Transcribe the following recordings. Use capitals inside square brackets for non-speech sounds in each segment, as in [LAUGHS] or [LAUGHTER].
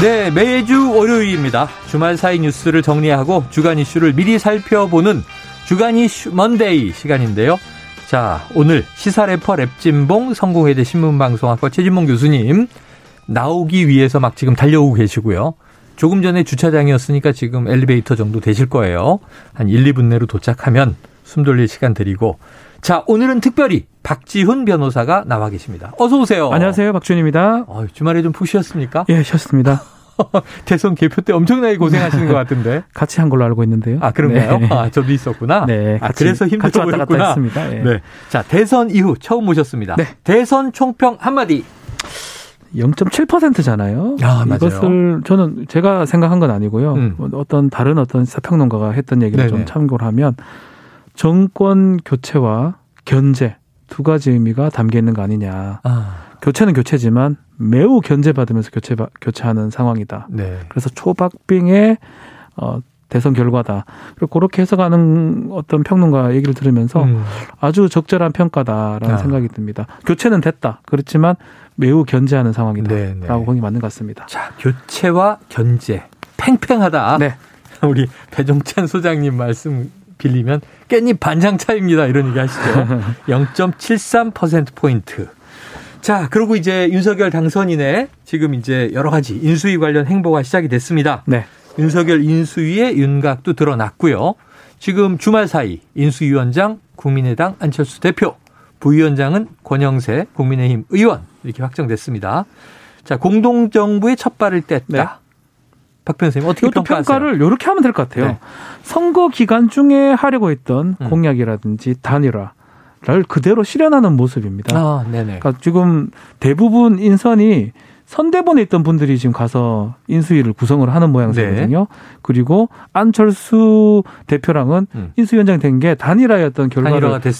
네, 매주 월요일입니다. 주말 사이 뉴스를 정리하고 주간 이슈를 미리 살펴보는 주간 이슈 Monday 시간인데요. 자, 오늘 시사 래퍼 랩진봉 성공회대 신문방송학과 최진봉 교수님 나오기 위해서 막 지금 달려오고 계시고요. 조금 전에 주차장이었으니까 지금 엘리베이터 정도 되실 거예요. 한 1, 2분 내로 도착하면 숨 돌릴 시간 드리고. 자, 오늘은 특별히 박지훈 변호사가 나와 계십니다. 어서 오세요. 안녕하세요. 박지훈입니다. 어, 주말에 좀 푹 쉬었습니까? 예, 쉬었습니다. [LAUGHS] 대선 개표 때 엄청나게 고생하시는 것 같은데. [LAUGHS] 같이 한 걸로 알고 있는데요. 아, 그런가요? 네. 아, 저도 있었구나. 네. 아, 같이, 그래서 힘들어 같이 보였구나. 했습니다. 예. 네. 자, 대선 이후 처음 모셨습니다. 네. 대선 총평 한마디. 0.7%잖아요. 아, 맞아요. 이것을 저는 제가 생각한 건 아니고요. 음. 뭐 어떤 다른 어떤 사평론가가 했던 얘기를 네네. 좀 참고를 하면 정권 교체와 견제 두 가지 의미가 담겨 있는 거 아니냐. 아, 교체는 교체지만 매우 견제받으면서 교체 교체하는 상황이다. 네. 그래서 초박빙의 어, 대선 결과다. 그리고 그렇게 해석하는 어떤 평론가 얘기를 들으면서 음. 아주 적절한 평가다라는 아. 생각이 듭니다. 교체는 됐다. 그렇지만 매우 견제하는 상황이다라고 네, 네. 게 맞는 것 같습니다. 자, 교체와 견제. 팽팽하다. 네. 우리 배종찬 소장님 말씀 빌리면 깻잎 반장 차입니다. 이런 얘기 하시죠. [LAUGHS] 0.73%포인트. 자, 그리고 이제 윤석열 당선인의 지금 이제 여러 가지 인수위 관련 행보가 시작이 됐습니다. 네. 윤석열 인수위의 윤곽도 드러났고요. 지금 주말 사이 인수위원장 국민의당 안철수 대표, 부위원장은 권영세 국민의힘 의원 이렇게 확정됐습니다. 자, 공동정부의 첫 발을 뗐다. 네. 박 변호사님 어떻게 이것도 평가하세요? 평가를 이렇게 하면 될 것 같아요. 네. 선거 기간 중에 하려고 했던 음. 공약이라든지 단일화 를 그대로 실현하는 모습입니다. 아, 네네. 그러니까 지금 대부분 인선이 선대본에 있던 분들이 지금 가서 인수위를 구성을 하는 모양새거든요. 그리고 안철수 대표랑은 음. 인수위원장 된 게 단일화였던 결과를.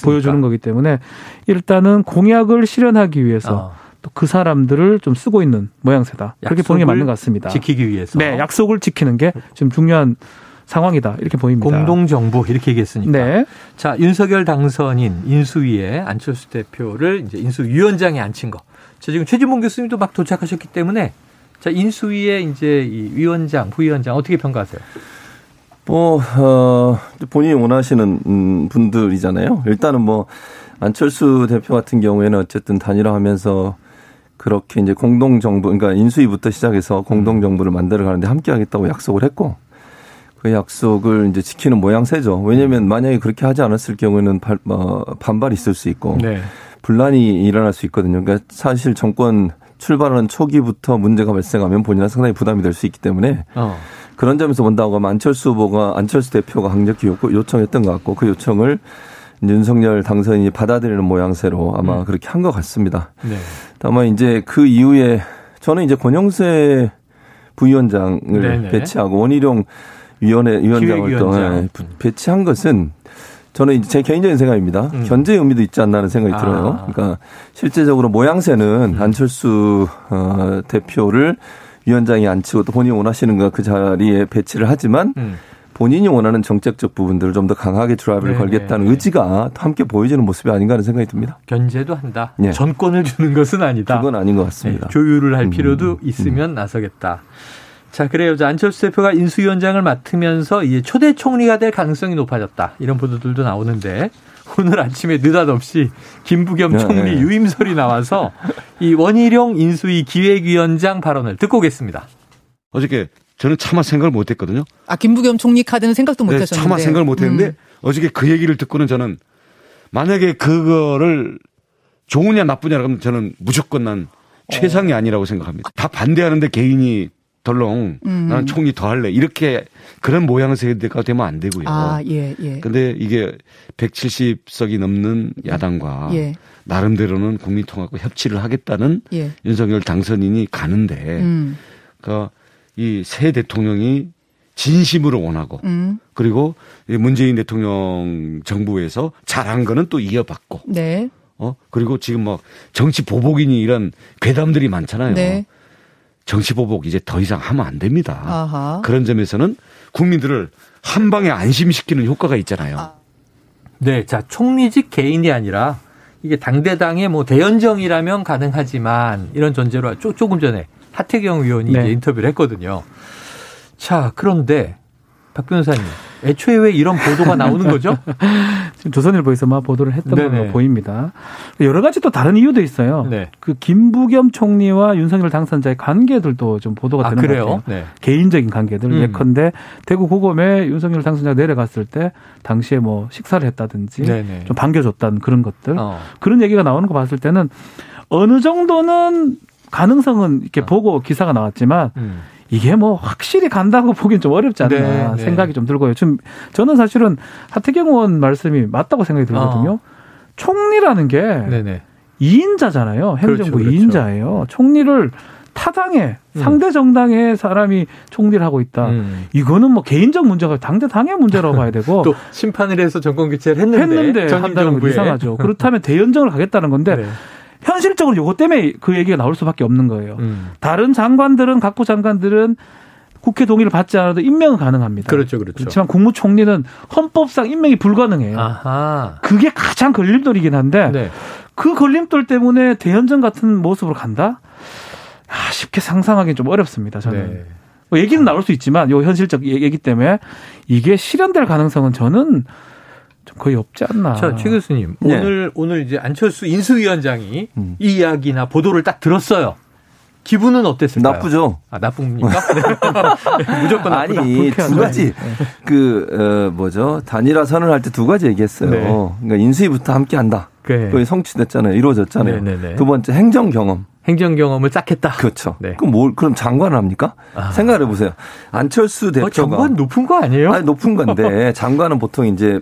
보여주는 거기 때문에 일단은 공약을 실현하기 위해서 어, 또 그 사람들을 좀 쓰고 있는 모양새다. 그렇게 보는 게 약속을 맞는 것 같습니다. 지키기 위해서. 네, 약속을 지키는 게 지금 중요한 상황이다. 이렇게 보입니다. 공동정부 이렇게 얘기했으니까. 네. 자, 윤석열 당선인 인수위에 안철수 대표를 이제 인수위원장에 앉힌 거. 자, 지금 최진봉 교수님도 막 도착하셨기 때문에 자, 인수위의 이제 이 위원장, 부위원장 어떻게 평가하세요? 뭐, 어, 본인이 원하시는 음, 분들이잖아요. 일단은 뭐, 안철수 대표 같은 경우에는 어쨌든 단일화 하면서 그렇게 이제 공동정부, 그러니까 인수위부터 시작해서 공동정부를 만들어 가는데 함께 하겠다고 약속을 했고, 그 약속을 이제 지키는 모양새죠. 왜냐면 만약에 그렇게 하지 않았을 경우에는 발, 어, 반발이 있을 수 있고, 네. 분란이 일어날 수 있거든요. 그러니까 사실 정권 출발하는 초기부터 문제가 발생하면 본인은 상당히 부담이 될 수 있기 때문에 어. 그런 점에서 본다고 하면 안철수 후보가 안철수 대표가 강력히 요- 요청했던 것 같고 그 요청을 윤석열 당선인이 받아들이는 모양새로 아마 음. 그렇게 한 것 같습니다. 네. 다만 이제 그 이후에 저는 이제 권영세 부위원장을 네네. 배치하고 원희룡 위원회 위원장을 또 부- 배치한 것은 저는 이제 제 개인적인 생각입니다. 음. 견제 의미도 있지 않나 하는 생각이 아. 들어요. 그러니까 실제적으로 모양새는 음. 안철수 어, 대표를 위원장이 앉히고 또 본인이 원하시는 거그 자리에 배치를 하지만 음. 본인이 원하는 정책적 부분들을 좀 더 강하게 드라이브를 네네. 걸겠다는 의지가 함께 보여지는 모습이 아닌가 하는 생각이 듭니다. 견제도 한다. 예. 전권을 주는 것은 아니다. 그건 아닌 것 같습니다. 네, 조율을 할 음, 필요도 있으면 나서겠다. 자, 그래요. 자, 안철수 대표가 인수위원장을 맡으면서 이제 초대 총리가 될 가능성이 높아졌다. 이런 보도들도 나오는데 오늘 아침에 느닷없이 김부겸 네, 총리 네. 유임설이 나와서 이 원희룡 인수위 기획위원장 발언을 듣고 오겠습니다. 어저께 저는 차마 생각을 못 했거든요. 아 김부겸 총리 카드는 생각도 못 네, 하셨는데. 차마 생각을 못 했는데 음. 어저께 그 얘기를 듣고는 저는 만약에 그거를 좋으냐 나쁘냐 그러면 저는 무조건 난 최상이 아니라고 생각합니다. 다 반대하는데 개인이 덜렁 음. 나는 총리 더 할래. 이렇게 그런 모양새가 되면 안 되고요. 아, 예, 예. 근데 이게 170석이 넘는 야당과 예. 나름대로는 국민통합과 협치를 하겠다는 예. 윤석열 당선인이 가는데 음. 그러니까 이 새 대통령이 진심으로 원하고 음. 그리고 문재인 대통령 정부에서 잘한 거는 또 이어받고 네. 어 그리고 지금 뭐 정치 보복이니 이런 괴담들이 많잖아요. 네. 정치 보복 이제 더 이상 하면 안 됩니다. 아하. 그런 점에서는 국민들을 한 방에 안심시키는 효과가 있잖아요. 아. 네, 자 총리직 개인이 아니라 이게 당대당의 뭐 대연정이라면 가능하지만 이런 조, 조금 전에 하태경 의원이 네. 이제 인터뷰를 했거든요. 자, 그런데 박 변호사님, 애초에 왜 이런 보도가 나오는 거죠? [LAUGHS] 지금 조선일보에서 막 보도를 했던 네네. 걸로 보입니다. 여러 가지 또 다른 이유도 있어요. 네. 그 김부겸 총리와 윤석열 당선자의 관계들도 좀 보도가 아, 되는 것 그래요? 같아요. 네. 개인적인 관계들 음. 예컨대 대구 고검에 윤석열 당선자가 내려갔을 때 당시에 뭐 식사를 했다든지 네네. 좀 반겨줬다는 그런 것들 어. 그런 얘기가 나오는 거 봤을 때는 어느 정도는 가능성은 이렇게 어. 보고 기사가 나왔지만 음. 이게 뭐 확실히 간다고 보기엔 좀 어렵지 않나 네, 네. 생각이 좀 들고요. 지금 저는 사실은 하태경 의원 말씀이 맞다고 생각이 들거든요. 총리라는 게 네네. 2인자잖아요. 행정부 그렇죠, 그렇죠. 2인자예요. 총리를 타당의 음. 상대 정당의 사람이 총리를 하고 있다. 음. 이거는 뭐 개인적 문제가 당대 당의 문제라고 봐야 되고 [LAUGHS] 또 심판을 해서 정권 교체를 했는데, 했는데 한다는 건. 이상하죠. 그렇다면 대연정을 가겠다는 건데 네. 현실적으로 요거 때문에 그 얘기가 나올 수밖에 없는 거예요. 음. 다른 장관들은 각부 장관들은 국회 동의를 받지 않아도 임명은 가능합니다. 그렇죠, 그렇죠. 그렇지만 국무총리는 헌법상 임명이 불가능해요. 아하. 그게 가장 걸림돌이긴 한데 네. 그 걸림돌 때문에 대연정 같은 모습으로 간다? 아, 쉽게 상상하기는 좀 어렵습니다. 저는. 네. 뭐 얘기는 나올 수 있지만 요 현실적 얘기 때문에 이게 실현될 가능성은 저는 좀 거의 없지 않나. 자, 최 교수님. 네. 오늘, 오늘 이제 안철수 인수위원장이 음. 이 이야기나 보도를 딱 들었어요. 기분은 어땠을까요? 나쁘죠. 아, 나쁩니까? [LAUGHS] 네. [LAUGHS] 무조건 나쁘다. 아니 두. 가지 그 어, 뭐죠 단일화 선언 할 때 두 가지 얘기했어요. 네. 그러니까 인수위부터 함께 한다. 네. 그게 성취됐잖아요. 이루어졌잖아요. 네네네. 두 번째 행정 경험. 행정 경험을 쌓겠다. 그렇죠. 네. 그럼 뭘 그럼 장관을 합니까? 아. 생각해 보세요. 안철수 어, 대표가 정관 높은 거 아니에요? 아니 높은 건데 [LAUGHS] 장관은 보통 이제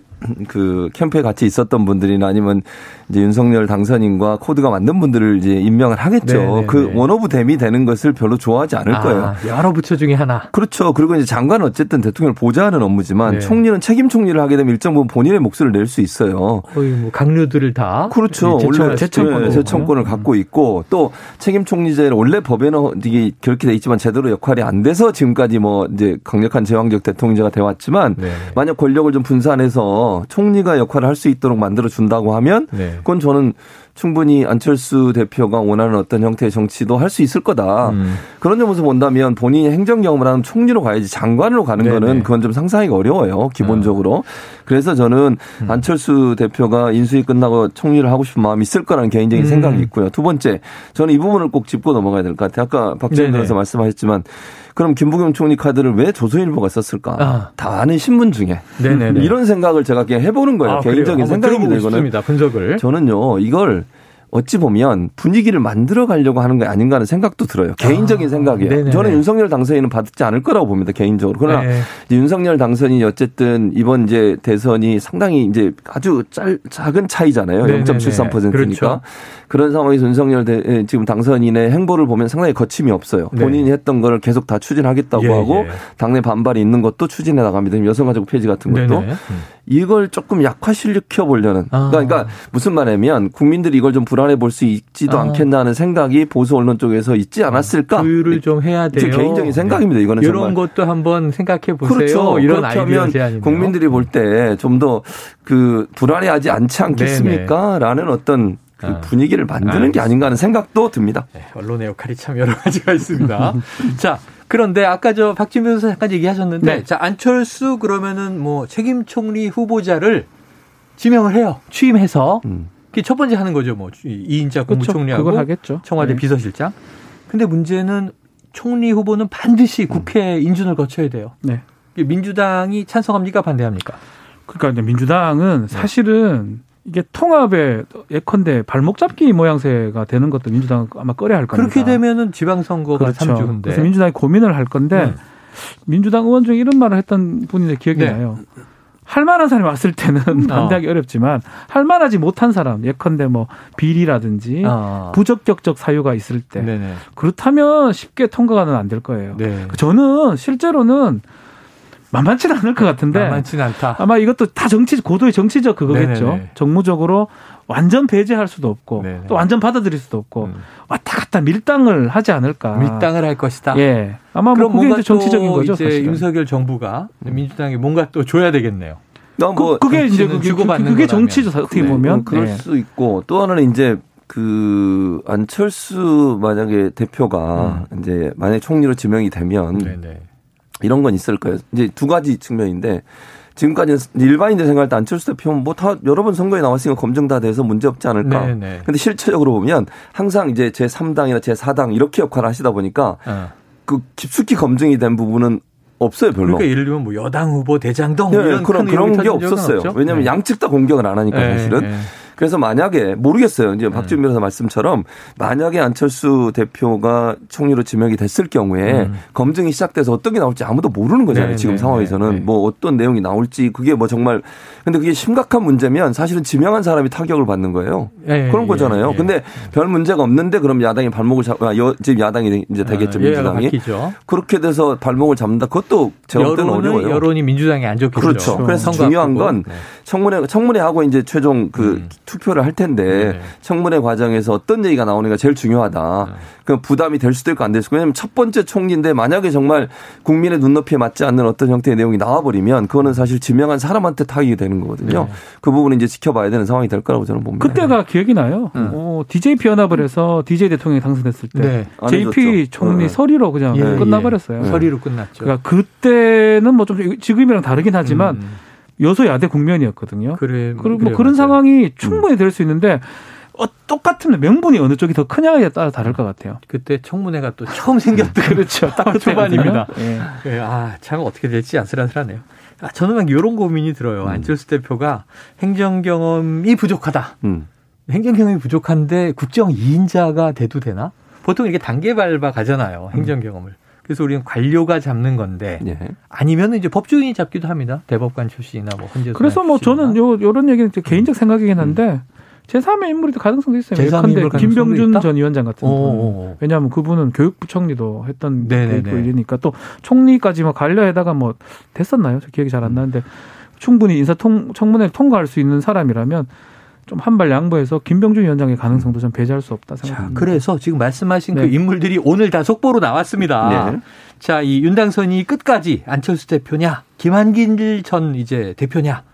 그 캠프에 같이 있었던 분들이나 아니면 이제 윤석열 당선인과 코드가 맞는 분들을 이제 임명을 하겠죠. 네네네. 그 one of them이 되는 것을 별로 좋아하지 않을 아, 거예요. 여러 부처 중에 하나. 그렇죠. 그리고 이제 장관은 어쨌든 대통령을 보좌하는 업무지만 네. 총리는 책임 총리를 하게 되면 일정 부분 본인의 목소리를 낼수 있어요. 거의 뭐 각료들을 다. 그렇죠. 원래 제청권을 네, 제청권을 갖고 있고 또 책임 총리제는 원래 법에는 이게 그렇게 돼 있지만 제대로 역할이 안 돼서 지금까지 뭐 이제 강력한 제왕적 대통령제가 돼 왔지만 네. 만약 권력을 좀 분산해서 총리가 역할을 할 수 있도록 만들어 준다고 하면 네. 그건 저는 충분히 안철수 대표가 원하는 어떤 형태의 정치도 할 수 있을 거다. 음. 그런 점에서 본다면 본인이 행정 경험을 하면 총리로 가야지 장관으로 가는 네네. 거는 그건 좀 상상하기 어려워요. 기본적으로. 그래서 저는 음. 안철수 대표가 인수위 끝나고 총리를 하고 싶은 마음이 있을 거라는 개인적인 음. 생각이 있고요. 두 번째, 저는 이 부분을 꼭 짚고 넘어가야 될 것 같아요. 아까 박지원 네네. 변호사 말씀하셨지만 그럼 김부겸 총리 카드를 왜 조선일보가 썼을까? 아. 다 아는 신문 중에 네네네. 이런 생각을 제가 그냥 해보는 거예요. 아, 개인적인 생각입니다. 이거는. 분석을. 저는요 이걸 어찌 보면 분위기를 만들어 가려고 하는 게 아닌가 하는 생각도 들어요. 개인적인 아, 생각이에요. 네네네. 저는 윤석열 당선인은 받지 않을 거라고 봅니다. 개인적으로. 그러나 네. 윤석열 당선인이 어쨌든 이번 이제 대선이 상당히 이제 아주 짤, 작은 차이잖아요. 네네네. 0.73%니까. 그렇죠. 그런 상황에서 윤석열 대, 에, 지금 당선인의 행보를 보면 상당히 거침이 없어요. 네. 본인이 했던 거를 계속 다 추진하겠다고 예, 하고 예. 당내 반발이 있는 것도 추진해 나갑니다. 여성가족 폐지 같은 것도. 네네. 음. 이걸 조금 약화시켜 보려는. 아. 그러니까, 그러니까 무슨 말이냐면 국민들이 이걸 좀 불안 해 볼 수 있지도 아. 않겠나 하는 생각이 보수 언론 쪽에서 있지 않았을까? 조율을 좀 해야 돼요. 제 개인적인 생각입니다. 이거는 이런 정말. 것도 한번 생각해 보세요. 그렇죠. 이런 제안이네요. 국민들이 볼 때 좀 더 그 불안해하지 않지 않겠습니까? 라는 어떤 그 아. 분위기를 만드는 게 알겠습니다. 아닌가 하는 생각도 듭니다. 네, 언론의 역할이 참 여러 가지가 있습니다. [LAUGHS] 자, 그런데 아까 저 박진 변호사 잠깐 얘기하셨는데, 네. 자 안철수 그러면은 뭐 책임 총리 후보자를 지명을 해요. 취임해서 음. 그게 첫 번째 하는 거죠. 뭐 2인자 그렇죠. 국무총리하고 그걸 하겠죠. 청와대 네. 비서실장. 근데 문제는 총리 후보는 반드시 국회 인준을 거쳐야 돼요. 네. 민주당이 찬성합니까 반대합니까? 그러니까 이제 민주당은 네. 사실은 이게 통합의 예컨대 발목 잡기 모양새가 되는 것도 민주당은 아마 꺼려 할 겁니다. 그렇게 되면은 지방선거가 그렇죠. 삼 3주 인데. 그래서 민주당이 고민을 할 건데 네. 민주당 의원 중에 이런 말을 했던 분이 기억이 네. 나요. 할 만한 사람이 왔을 때는 [LAUGHS] 반대하기 어렵지만 할 만하지 못한 사람 예컨대 뭐 비리라든지 아. 부적격적 사유가 있을 때 네네. 그렇다면 쉽게 통과가 안될 거예요. 네. 저는 실제로는 만만치는 않을 것 같은데 만만치는 않다. 아마 이것도 다 정치 고도의 정치적 그거겠죠. 네네네. 정무적으로 완전 배제할 수도 없고 네네. 또 완전 받아들일 수도 없고 음. 왔다 갔다 밀당을 하지 않을까. 밀당을 할 것이다. 예. 아마 뭐 그럼 그게 뭔가 이제 정치적인 또 거죠. 이제 사실은. 윤석열 정부가 민주당이 뭔가 또 줘야 되겠네요. 나 뭐, 그, 게 이제 그게, 그게. 정치죠. 어떻게 네, 보면. 어, 그럴 예. 수 있고 또 하나는 이제 그 안철수 만약에 대표가 이제 만약 총리로 지명이 되면 음. 네네. 이런 건 있을 거예요. 이제 두 가지 측면인데 지금까지는 일반인들 생각할 때 안철수 대표는 뭐 다 여러 번 선거에 나왔으니까 검증 다 돼서 문제 없지 않을까. 네네. 근데 실체적으로 보면 항상 이제 제 3당이나 제 4당 이렇게 역할을 하시다 보니까 어. 그 깊숙이 검증이 된 부분은 없어요, 별로. 그러니까 예를 들면 뭐 여당 후보 대장동 네, 이런 그런 큰 그런 게 없었어요. 없죠? 왜냐하면 네. 양측 다 공격을 안 하니까 네, 사실은. 네. 그래서 만약에 모르겠어요. 이제 박지원 변호사 말씀처럼 만약에 안철수 대표가 총리로 지명이 됐을 경우에 음. 검증이 시작돼서 어떤 게 나올지 아무도 모르는 거잖아요. 네, 지금 네, 상황에서는 네, 네. 뭐 어떤 내용이 나올지 그게 뭐 정말 근데 그게 심각한 문제면 사실은 지명한 사람이 타격을 받는 거예요. 예, 그런 예, 거잖아요. 예. 근데 별 문제가 없는데 그럼 야당이 발목을 잡, 아, 여, 지금 야당이 이제 되겠죠 어, 예가 민주당이 바뀌죠. 그렇게 돼서 발목을 잡는다. 그것도 제가 볼 때는 어려워요. 여론이 민주당이 안 좋겠죠. 그렇죠. 그래서 선거 중요한. 건 네. 청문회 청문회 하고 이제 최종 그 음. 투표를 할 텐데 네. 청문회 과정에서 어떤 얘기가 나오는가 제일 중요하다. 네. 그 부담이 될 수도 있고 안 될 수도 있고 왜냐하면 첫 번째 총리인데 만약에 정말 국민의 눈높이에 맞지 않는 어떤 형태의 내용이 나와버리면 그거는 사실 지명한 사람한테 타격이 되는 거거든요. 네. 그 부분은 이제 지켜봐야 되는 상황이 될 거라고 저는 봅니다. 그때가 기억이 나요. 음. 어, DJP 연합을 해서 DJ 대통령이 당선됐을 때 네. 안 JP 해줬죠. 총리 네. 서리로 그냥 예, 끝나버렸어요. 예. 서리로 끝났죠. 그러니까 그때는 뭐 좀 지금이랑 다르긴 하지만 음. 여소야대 국면이었거든요. 그래, 그리고 뭐 그런 맞아요. 상황이 충분히 될 수 있는데 어, 똑같으면 명분이 어느 쪽이 더 크냐에 따라 다를 것 같아요. 그때 청문회가 또 처음 생겼던 [LAUGHS] 그렇죠. [LAUGHS] 딱 초반입니다. 예. 예, 아, 참 어떻게 될지 아슬아슬하네요. 아, 저는 막 이런 고민이 들어요. 음. 안철수 대표가 행정 경험이 부족하다. 음. 행정 경험이 부족한데 국정 2인자가 돼도 되나? 보통 이렇게 단계 밟아 가잖아요. 행정 경험을. 그래서 우리는 관료가 잡는 건데 예. 아니면 이제 법조인이 잡기도 합니다. 대법관 출신이나 뭐 헌재 그래서 뭐 저는 요 요런 얘기는 이제 개인적 생각이긴 한데 제3의 인물이 가능성도 있어요. 제3의 예컨대 인물 가능성도 김병준 있다? 전 위원장 같은 오, 분. 오, 오. 왜냐하면 그분은 교육부총리도 했던 게 네네네. 있고 이러니까 또 총리까지 뭐 관료에다가 뭐 됐었나요? 저 기억이 잘 안 나는데 충분히 인사 통 청문회를 통과할 수 있는 사람이라면 좀 한 발 양보해서 김병준 위원장의 가능성도 좀 배제할 수 없다 자, 생각합니다. 그래서 지금 말씀하신 네. 그 인물들이 오늘 다 속보로 나왔습니다. 네. 자, 이 윤당선이 끝까지 안철수 대표냐, 김한길 전 이제 대표냐,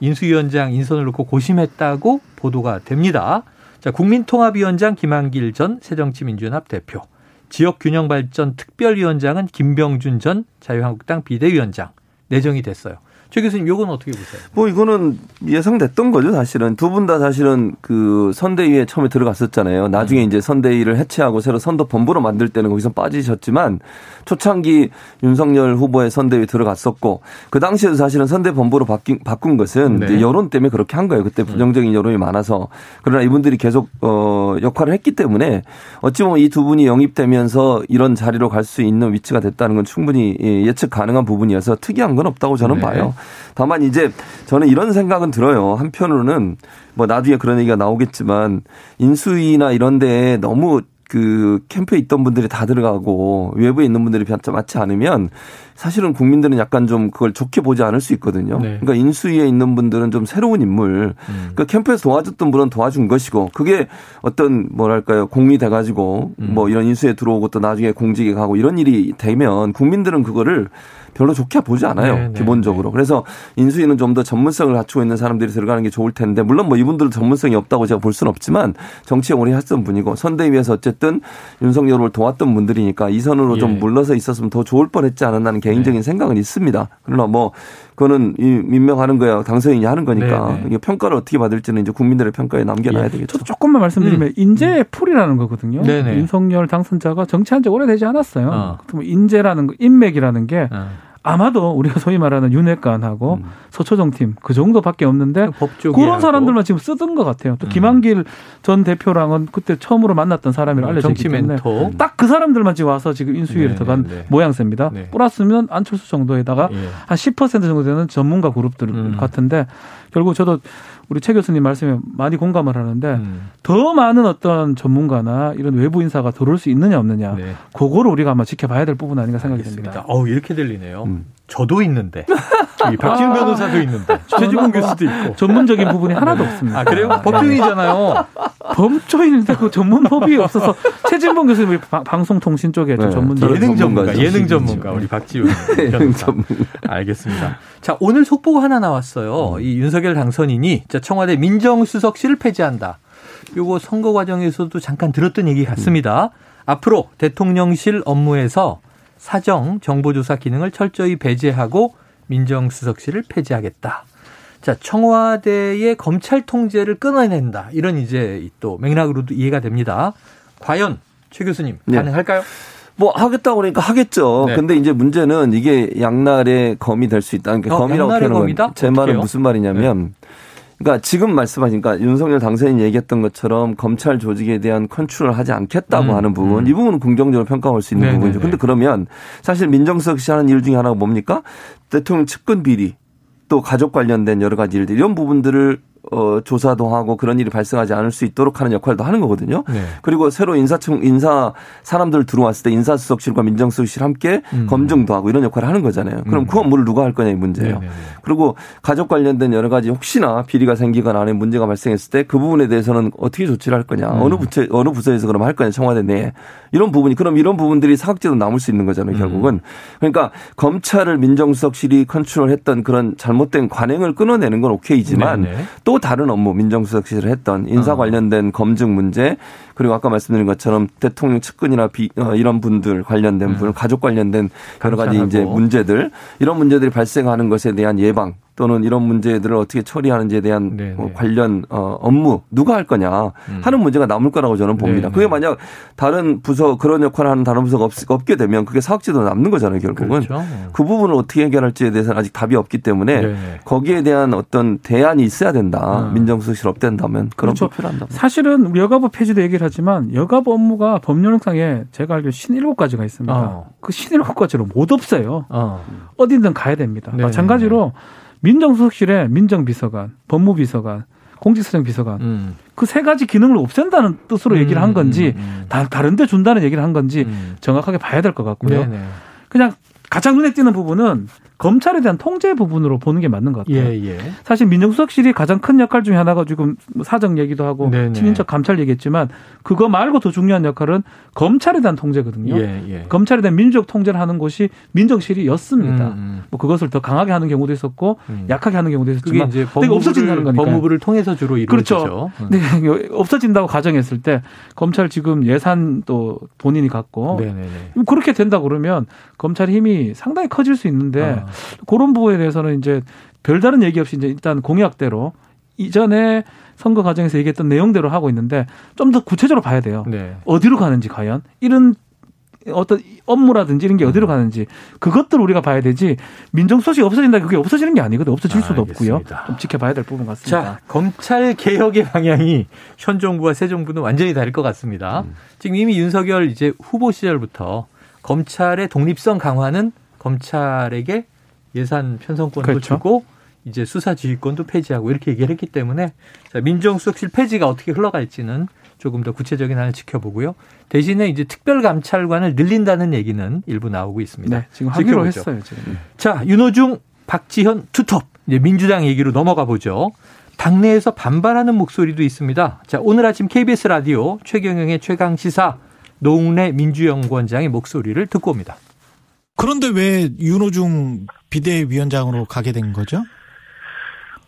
인수위원장 인선을 놓고 고심했다고 보도가 됩니다. 자, 국민통합위원장 김한길 전 새정치민주연합 대표, 지역균형발전 특별위원장은 김병준 전 자유한국당 비대위원장 내정이 됐어요. 최 교수님, 요건 어떻게 보세요? 뭐 이거는 예상됐던 거죠, 사실은. 두 분 다 사실은 그 선대위에 처음에 들어갔었잖아요. 나중에 음. 이제 선대위를 해체하고 새로 선도 본부로 만들 때는 거기서 빠지셨지만 초창기 윤석열 후보의 선대위 들어갔었고 그 당시에도 사실은 선대 본부로 바뀐, 바꾼 것은 네. 음. 여론 때문에 그렇게 한 거예요. 그때 부정적인 여론이 많아서. 그러나 이분들이 계속 어 역할을 했기 때문에 어찌 보면 이 두 분이 영입되면서 이런 자리로 갈 수 있는 위치가 됐다는 건 충분히 예, 예측 가능한 부분이어서 특이한 건 없다고 저는 네. 봐요. 다만 이제 저는 이런 생각은 들어요. 한편으로는 뭐 나중에 그런 얘기가 나오겠지만 인수위나 이런 데에 너무 그 캠프에 있던 분들이 다 들어가고 외부에 있는 분들이 맞지 않으면 사실은 국민들은 약간 좀 그걸 좋게 보지 않을 수 있거든요. 네. 그러니까 인수위에 있는 분들은 좀 새로운 인물, 음. 그 캠프에서 도와줬던 분은 도와준 것이고 그게 어떤 뭐랄까요 공이 돼가지고 음. 뭐 이런 인수에 들어오고 또 나중에 공직에 가고 이런 일이 되면 국민들은 그거를 별로 좋게 보지 않아요. 네, 네, 기본적으로. 그래서 인수위는 좀 더 전문성을 갖추고 있는 사람들이 들어가는 게 좋을 텐데 물론 뭐 이분들도 전문성이 없다고 제가 볼 수는 없지만 정치에 오래 했던 분이고 선대위에서 어쨌든 윤석열을 도왔던 분들이니까 이 선으로 예. 좀 물러서 있었으면 더 좋을 뻔했지 않았나는 개인적인 네. 생각은 있습니다. 그러나 뭐 그거는 이 임명하는 거야 당선인이 하는 거니까 네, 네. 이게 평가를 어떻게 받을지는 이제 국민들의 평가에 남겨놔야 예. 되겠죠. 저도 조금만 말씀드리면 인재의 풀이라는 거거든요. 음. 네네. 윤석열 당선자가 정치한 지 오래되지 않았어요. 어. 인재라는 거, 인맥이라는 게 어. 아마도 우리가 소위 말하는 윤핵관하고 음. 서초정팀 그 정도밖에 없는데 법조계 그런 사람들만 지금 쓰던 것 같아요. 또 음. 김한길 전 대표랑은 그때 처음으로 만났던 사람이라 있기 정치 때문에. 딱 그 사람들만 지금 와서 지금 인수위를 네, 들어간 네, 네. 모양새입니다. 네. 플러스면 안철수 정도에다가 예. 한10% 정도 되는 전문가 그룹들 음. 같은데 결국 저도 우리 최 교수님 말씀에 많이 공감을 하는데 음. 더 많은 어떤 전문가나 이런 외부 인사가 들어올 수 있느냐 없느냐 네. 그거를 우리가 아마 지켜봐야 될 부분 아닌가 생각이. 듭니다. 어우, 이렇게 들리네요. 음. 저도 있는데. 이 박지훈 아. 변호사도 있는데. [LAUGHS] 최지봉 교수도 있고. 전문적인 부분이 하나도 없습니다. 아, 그래요? 법조인이잖아요. 법조인인데 그 전문 법이 없어서 최진봉 교수님 방- 방송통신 쪽에 좀 네, 전문적 저는 예능 전문가. 예능 전문가, 우리 박지훈 [LAUGHS] 변호사. 알겠습니다. 자, 오늘 속보가 하나 나왔어요. 이 윤석열 당선인이 자, 청와대 민정수석실을 폐지한다. 요거 선거 과정에서도 잠깐 들었던 얘기 같습니다. 앞으로 대통령실 업무에서 사정, 정보조사 기능을 철저히 배제하고 민정수석실을 폐지하겠다. 자, 청와대의 검찰 통제를 끊어낸다. 이런 이제 또 맥락으로도 이해가 됩니다. 과연 최 교수님 네. 가능할까요? 뭐 하겠다고 그러니까 하겠죠. 네. 근데 이제 문제는 이게 양날의 검이 될 수 있다. 그러니까 어, 검이라고 표현하는 검이다? 건제 말은? 무슨 말이냐면 그러니까 지금 말씀하시니까 윤석열 당선인이 얘기했던 것처럼 검찰 조직에 대한 컨트롤을 하지 않겠다고 음, 하는 부분 음. 이 부분은 긍정적으로 평가할 수 있는 네네네. 부분이죠. 근데 그러면 사실 민정수석실 하는 일 중에 하나가 뭡니까? 대통령 측근 비리 또 가족 관련된 여러 가지 일들 이런 부분들을 어, 조사도 하고 그런 일이 발생하지 않을 수 있도록 하는 역할도 하는 거거든요. 네. 그리고 새로 인사청 인사 사람들 들어왔을 때 인사수석실과 민정수석실 함께 음. 검증도 하고 이런 역할을 하는 거잖아요. 그럼 음. 그 업무를 누가 할 거냐 이 문제예요. 네네네. 그리고 가족 관련된 여러 가지 혹시나 비리가 생기거나 안에 문제가 발생했을 때 그 부분에 대해서는 어떻게 조치를 할 거냐. 음. 어느 부처 어느 부서에서 그럼 할 거냐 청와대 내에 이런 부분이 그럼 이런 부분들이 사각지대로 남을 수 있는 거잖아요. 결국은 그러니까 검찰을 민정수석실이 컨트롤했던 그런 잘못된 관행을 끊어내는 건 오케이지만 네네. 또 다른 업무 민정수석실을 했던 인사 어. 관련된 검증 문제 그리고 아까 말씀드린 것처럼 대통령 측근이나 비, 어, 이런 분들 관련된 분, 가족 관련된 여러 가지. 이제 문제들 이런 문제들이 발생하는 것에 대한 예방 또는 이런 문제들을 어떻게 처리하는지에 대한 네네. 어, 관련 어, 업무 누가 할 거냐 하는 문제가 남을 거라고 저는 봅니다. 음. 네네. 그게 만약 다른 부서 그런 역할을 하는 다른 부서가 없, 없게 되면 그게 사각지도 남는 거잖아요. 결국은 그렇죠. 그 부분을 어떻게 해결할지에 대해서는 아직 답이 없기 때문에 네네. 거기에 대한 어떤 대안이 있어야 된다. 음. 민정수석실 없댄다면 그런 그렇죠. 거 필요한다. 사실은 우리 여가부 폐지도 얘기를 하지만 여가부 업무가 법률상에 제가 알기로 57가지가 있습니다. 어. 그 57가지를 못 없어요. 어. 어디든 가야 됩니다. 마찬가지로 민정수석실에 민정비서관, 법무비서관, 공직수정비서관 음. 그세 가지 기능을 없앤다는 뜻으로 얘기를 한 건지 음, 음, 다, 다른데 준다는 얘기를 한 건지 음. 정확하게 봐야 될 것 같고요. 네네. 그냥 가장 눈에 띄는 부분은 검찰에 대한 통제 부분으로 보는 게 맞는 것 같아요. 예, 예. 사실 민정수석실이 가장 큰 역할 중에 하나가 지금 뭐 사정 얘기도 하고 네네. 친인척 감찰 얘기했지만 그거 말고 더 중요한 역할은 검찰에 대한 통제거든요. 예, 예. 검찰에 대한 민족 통제를 하는 곳이 민정실이었습니다. 음, 음. 뭐 그것을 더 강하게 하는 경우도 있었고 음. 약하게 하는 경우도 그게 있었지만 이제 근데 이거 없어진다는 법무부를, 거니까. 법무부를 통해서 주로 이루어지죠. 그렇죠. 음. 네, 없어진다고 가정했을 때 검찰 지금 예산 또 본인이 갖고 네네네. 그렇게 된다 그러면 검찰 힘이 상당히 커질 수 있는데 아. 그런 부분에 대해서는 이제 별다른 얘기 없이 이제 일단 공약대로 이전에 선거 과정에서 얘기했던 내용대로 하고 있는데 좀 더 구체적으로 봐야 돼요. 네. 어디로 가는지 과연 이런 어떤 업무라든지 이런 게 어디로 가는지 그것들 우리가 봐야 되지 민정수석이 없어진다 그게 없어지는 게 아니거든 없어질 수도 알겠습니다. 없고요 좀 지켜봐야 될 부분 같습니다. 자, 검찰 개혁의 방향이 현 정부와 새 정부는 완전히 다를 것 같습니다. 음. 지금 이미 윤석열 이제 후보 시절부터 검찰의 독립성 강화는 검찰에게 예산 편성권도 그렇죠. 주고 이제 수사 지휘권도 폐지하고 이렇게 얘기를 했기 때문에 자, 민정수석실 폐지가 어떻게 흘러갈지는 조금 더 구체적인 한을 지켜보고요. 대신에 이제 특별감찰관을 늘린다는 얘기는 일부 나오고 있습니다. 네, 지금 지켜보죠. 했어요 지금. 자, 윤호중, 박지현 투톱. 이제 민주당 얘기로 넘어가 보죠. 당내에서 반발하는 목소리도 있습니다. 자, 오늘 아침 KBS 라디오 최경영의 최강 시사 노웅래 민주연구원장의 목소리를 듣고 옵니다. 그런데 왜 윤호중 비대위원장으로 가게 된 거죠?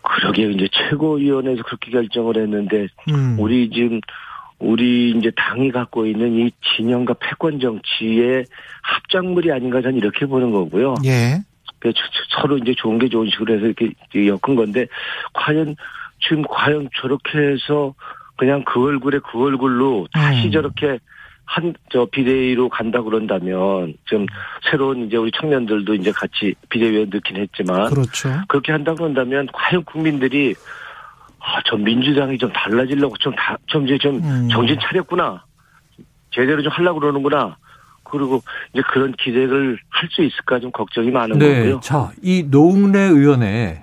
그러게 이제 최고위원회에서 그렇게 결정을 했는데 음. 우리 지금 우리 이제 당이 갖고 있는 이 진영과 패권 정치의 합작물이 아닌가 저는 이렇게 보는 거고요. 예. 그 서로 이제 좋은 게 좋은 식으로 해서 이렇게 엮은 건데 과연 지금 과연 저렇게 해서 그냥 그 얼굴에 그 얼굴로 다시 음. 저렇게 한 저 비대위로 간다 그런다면 좀 새로운 이제 우리 청년들도 이제 같이 비대위원 넣긴 했지만 그렇죠. 그렇게 한다 그런다면 과연 국민들이 아, 저 민주당이 좀 달라지려고 좀 다, 좀 이제 좀 음. 정신 차렸구나. 제대로 좀 하려고 그러는구나. 그리고 이제 그런 기대를 할 수 있을까 좀 걱정이 많은 네. 거고요. 자, 이 노웅래 의원의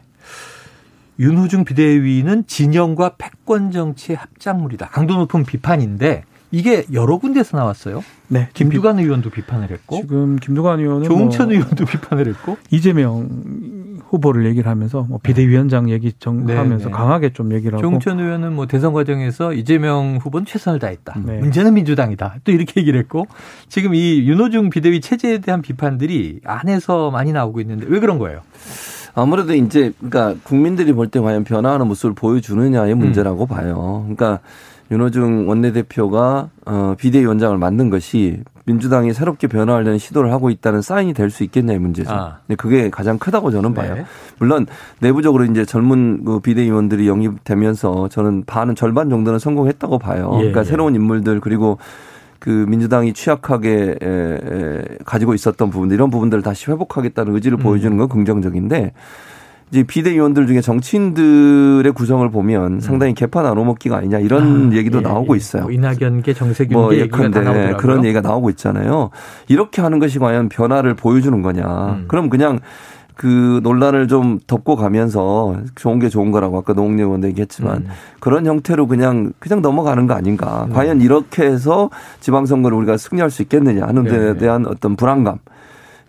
윤호중 비대위는 진영과 패권 정치의 합작물이다. 강도 높은 비판인데 이게 여러 군데서 나왔어요. 네. 김두관 의원도 비판을 했고 지금 김두관 의원은 조홍천 뭐 의원도 비판을 했고 이재명 후보를 얘기를 하면서 뭐 비대위원장 얘기 정 네, 하면서 네. 강하게 좀 얘기를 하고 조홍천 의원은 뭐 대선 과정에서 이재명 후보는 최선을 다했다. 네. 문제는 민주당이다. 또 이렇게 얘기를 했고 지금 이 윤호중 비대위 체제에 대한 비판들이 안에서 많이 나오고 있는데 왜 그런 거예요? 아무래도 이제 그러니까 국민들이 볼 때 과연 변화하는 모습을 보여주느냐의 문제라고 봐요. 그러니까 윤호중 원내대표가 어 비대위원장을 만든 것이 민주당이 새롭게 변화하려는 시도를 하고 있다는 사인이 될 수 있겠냐의 문제죠. 아. 근데 그게 가장 크다고 저는 봐요. 네. 물론 내부적으로 이제 젊은 그 비대위원들이 영입되면서 저는 반은 절반 정도는 성공했다고 봐요. 예, 그러니까 예. 새로운 인물들 그리고 그 민주당이 취약하게 에, 에, 가지고 있었던 부분들 이런 부분들을 다시 회복하겠다는 의지를 음. 보여주는 건 긍정적인데 이제 비대위원들 중에 정치인들의 구성을 보면 상당히 개파 나눠먹기가 아니냐 이런 아, 얘기도 예, 나오고 예. 있어요. 뭐 이낙연계 정세균계 뭐 얘기가 다 예컨대 나오더라고요. 그런 얘기가 나오고 있잖아요. 이렇게 하는 것이 과연 변화를 보여주는 거냐. 음. 그럼 그냥 그 논란을 좀 덮고 가면서 좋은 게 좋은 거라고 아까 노웅래 의원도 얘기했지만 음. 그런 형태로 그냥 그냥 넘어가는 거 아닌가. 과연 이렇게 해서 지방선거를 우리가 승리할 수 있겠느냐 하는 데 네. 대한 어떤 불안감.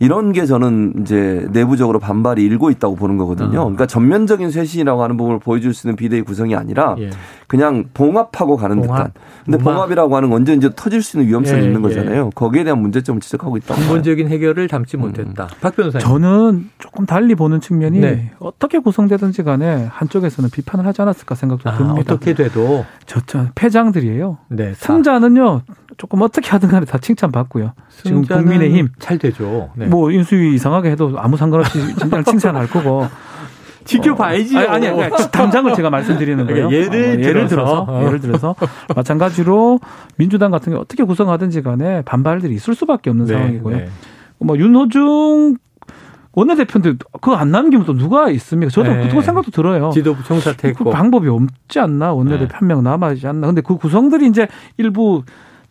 이런 게 저는 이제 내부적으로 반발이 일고 있다고 보는 거거든요. 어. 그러니까 전면적인 쇄신이라고 하는 부분을 보여줄 수 있는 비대위 구성이 아니라 예. 그냥 봉합하고 가는 봉합. 듯한. 근데 봉합. 봉합이라고 하는 건 언제든지 터질 수 있는 위험성이 예, 있는 예. 거잖아요. 거기에 대한 문제점을 지적하고 있다고 봐요. 근본적인 해결을 담지 음. 못했다. 박 변호사님. 저는 조금 달리 보는 측면이 네. 어떻게 구성되든지 간에 한쪽에서는 비판을 하지 않았을까 생각도 아, 듭니다. 어떻게 돼도 저, 저 패장들이에요. 네, 다. 승자는요 조금 어떻게 하든 간에 다 칭찬받고요. 지금 국민의힘 잘 되죠. 네. 뭐 인수위 이상하게 해도 아무 상관없이 [LAUGHS] 진짜 칭찬할 거고. 지켜봐야지요. 어, 아니, 아니, 아니, 당장을 제가 말씀드리는 거예요. 예를 어, 예를 들어서. 들어서, 예를 들어서 마찬가지로 민주당 같은 게 어떻게 구성하든지 간에 반발들이 있을 수밖에 없는 네, 상황이고요. 네. 뭐 윤호중 원내대표인데 그거 안 남기면 또 누가 있습니까? 저도 네. 그 생각도 들어요. 지도부 그 총사퇴했고. 방법이 없지 않나 원내대표 네. 한명 남아있지 않나. 근데 그 구성들이 이제 일부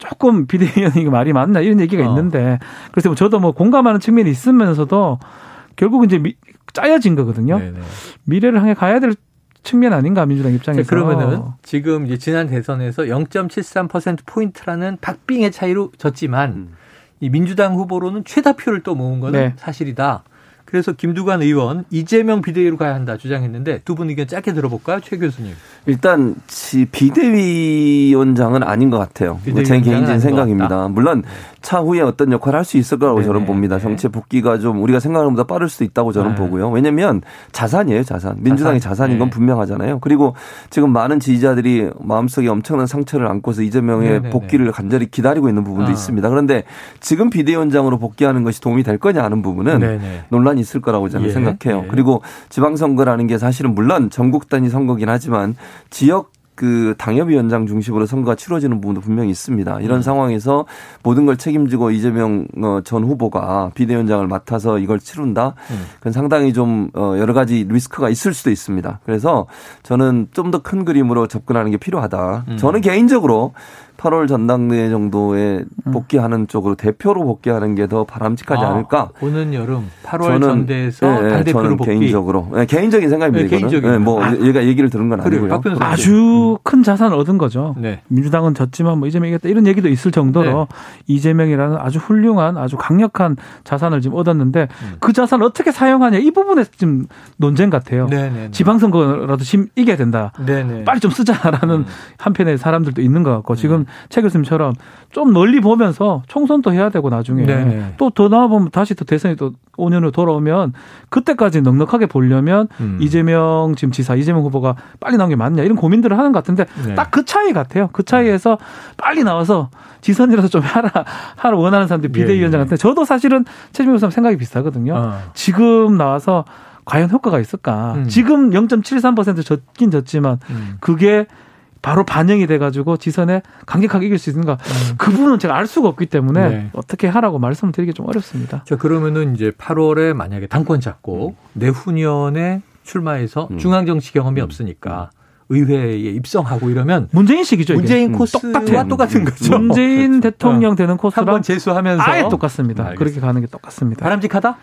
조금 비대위원이 말이 맞나 이런 얘기가 어. 있는데 그래서 뭐 저도 뭐 공감하는 측면이 있으면서도 결국 이제 미- 짜여진 거거든요. 네네. 미래를 향해 가야 될 측면 아닌가 민주당 자, 입장에서. 그러면은 지금 이제 지난 대선에서 0.73% 포인트라는 박빙의 차이로 졌지만 이 민주당 후보로는 최다표를 또 모은 거는 네. 사실이다. 그래서 김두관 의원 이재명 비대위로 가야 한다 주장했는데 두 분 의견 짧게 들어볼까요, 최 교수님? 일단 지- 비대위원장은 아닌 것 같아요. 제 개인적인 것 생각입니다. 물론 차후에 어떤 역할을 할 수 있을 거라고 네네. 저는 봅니다. 네. 정치 복귀가 좀 우리가 생각하는 것보다 빠를 수도 있다고 저는 네. 보고요. 왜냐하면 자산이에요, 자산. 민주당의 자산. 인건 네. 분명하잖아요. 그리고 지금 많은 지지자들이 마음속에 엄청난 상처를 안고서 이재명의 네네네. 복귀를 간절히 기다리고 있는 부분도 아. 있습니다. 그런데 지금 비대위원장으로 복귀하는 것이 도움이 될 거냐 하는 부분은 네네. 논란이 있을 거라고 저는 예, 생각해요. 예. 그리고 지방선거라는 게 사실은 물론 전국 단위 선거긴 하지만 지역 그 당협위원장 중심으로 선거가 치러지는 부분도 분명히 있습니다. 이런 음. 상황에서 모든 걸 책임지고 이재명 어, 전 후보가 비대위원장을 맡아서 이걸 치룬다. 음. 그건 상당히 좀 어, 여러 가지 리스크가 있을 수도 있습니다. 그래서 저는 좀 더 큰 그림으로 접근하는 게 필요하다. 음. 저는 개인적으로 8월 전당대회 정도에 음. 복귀하는 쪽으로 대표로 복귀하는 게 더 바람직하지 아, 않을까. 오는 여름 8월 저는 전대에서 예, 예, 당대표로 저는 복귀. 개인적으로 예, 개인적인 생각입니다. 네, 이거는. 개인적인. 예, 뭐 아. 얘가 얘기를 들은 건 그래요, 아니고요. 박 변호사님. 아주 큰 자산을 얻은 거죠. 네. 민주당은 졌지만 뭐 이재명이 이겼다 이런 얘기도 있을 정도로 이재명이라는 아주 훌륭한 아주 강력한 자산을 지금 얻었는데 음. 그 자산을 어떻게 사용하냐 이 부분에 지금 논쟁 같아요. 네네. 지방선거라도 심 이겨야 된다. 빨리 좀 쓰자라는 음. 한편의 사람들도 있는 것 같고 지금 최 교수님처럼 좀 널리 보면서 총선도 해야 되고 나중에 네네. 또더 나아보면 다시 또 대선이 또 5년으로 돌아오면 그때까지 넉넉하게 보려면 음. 이재명 지금 지사 이재명 후보가 빨리 나온 게 맞냐 이런 고민들을 하는 것 같은데 네. 딱그 차이 같아요. 그 차이에서 빨리 나와서 지선이라도 좀 하라 하라 원하는 사람들 예, 비대위원장 예. 저도 사실은 최진명 교수님 생각이 비슷하거든요. 어. 지금 나와서 과연 효과가 있을까? 음. 지금 0.73% 졌긴 졌지만 음. 그게 바로 반영이 돼가지고 지선에 강력하게 이길 수 있는가? 그 부분은 제가 알 수가 없기 때문에 음. 네. 어떻게 하라고 말씀을 드리기 좀 어렵습니다. 자, 그러면은 이제 8월에 만약에 당권 잡고 내후년에 출마해서 음. 중앙 정치 경험이 없으니까 의회에 입성하고 이러면 문재인식이죠. 이게. 문재인 음, 코스와 똑같아요. 똑같은 거죠. 문재인 대통령 되는 코스랑 한번 재수하면서 아예 똑같습니다. 알겠습니다. 그렇게 가는 게 똑같습니다. 바람직하다?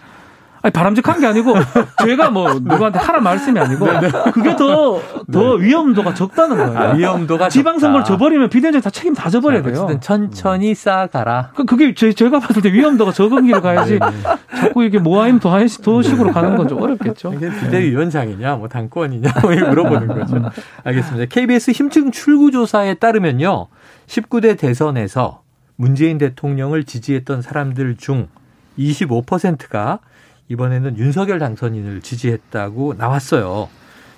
아니 바람직한 게 아니고 [LAUGHS] 제가 뭐 누구한테 하라 말씀이 아니고 그게 더더 위험도가 적다는 거예요. 아, 위험도가 지방선거를 적다. 져버리면 비대위원장 다 책임 다 져버려야 돼요. 어쨌든 천천히 쌓아가라. 그- 그게 제, 제가 봤을 때 위험도가 적은 길을 가야지 자꾸 이게 모아임 더하임 도식으로 가는 건 좀 어렵겠죠. 이게 비대위원장이냐, 뭐 당권이냐, 뭐 물어보는 거죠. 알겠습니다. KBS 힘증 출구조사에 따르면요, 19대 대선에서 문재인 대통령을 지지했던 사람들 중 25%가 이번에는 윤석열 당선인을 지지했다고 나왔어요.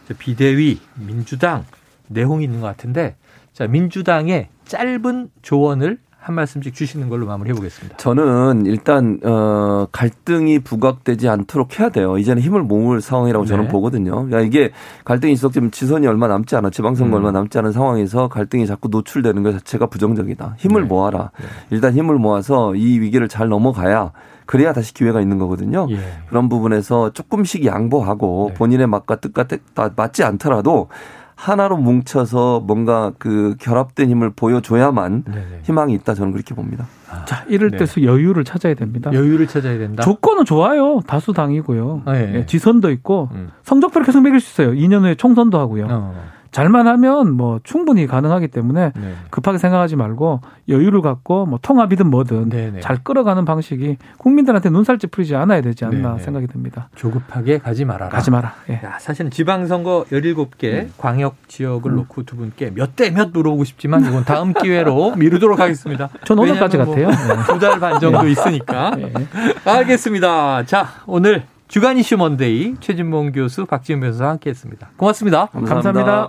자, 비대위, 민주당 내용이 있는 것 같은데, 자 민주당의 짧은 조언을 한 말씀씩 주시는 걸로 마무리해 보겠습니다. 저는 일단 어 갈등이 부각되지 않도록 해야 돼요. 이제는 힘을 모을 상황이라고 저는 네. 보거든요. 그러니까 이게 갈등이 있었 지금 지선이 얼마 남지 않아 지방선거 음. 얼마 남지 않은 상황에서 갈등이 자꾸 노출되는 것 자체가 부정적이다. 힘을 네. 모아라. 일단 힘을 모아서 이 위기를 잘 넘어가야 그래야 다시 기회가 있는 거거든요. 예. 그런 부분에서 조금씩 양보하고 네. 본인의 맛과 뜻과 뜻- 다 맞지 않더라도 하나로 뭉쳐서 뭔가 그 결합된 힘을 보여줘야만 네네. 희망이 있다 저는 그렇게 봅니다. 자, 이럴 네. 때 여유를 찾아야 됩니다. 여유를 찾아야 된다. 조건은 좋아요. 다수당이고요. 아, 예. 예, 지선도 있고 음. 성적표를 계속 매길 수 있어요. 2년 후에 총선도 하고요. 어. 잘만 하면 뭐 충분히 가능하기 때문에 네. 급하게 생각하지 말고 여유를 갖고 뭐 통합이든 뭐든 네네. 잘 끌어가는 방식이 국민들한테 눈살찌 풀리지 않아야 되지 않나 네네. 생각이 듭니다. 조급하게 가지 말아라. 가지 마라. 예. 야, 사실은 지방선거 17개 음. 광역 지역을 놓고 두 분께 몇 대 몇 물어보고 싶지만 이건 다음 [LAUGHS] 기회로 미루도록 하겠습니다. 전 오늘까지 같아요. 두 달 반 정도 있으니까. 예. [LAUGHS] 알겠습니다. 자, 오늘 주간 이슈 먼데이 최진봉 교수, 박지은 변호사와 함께 했습니다. 고맙습니다. 감사합니다.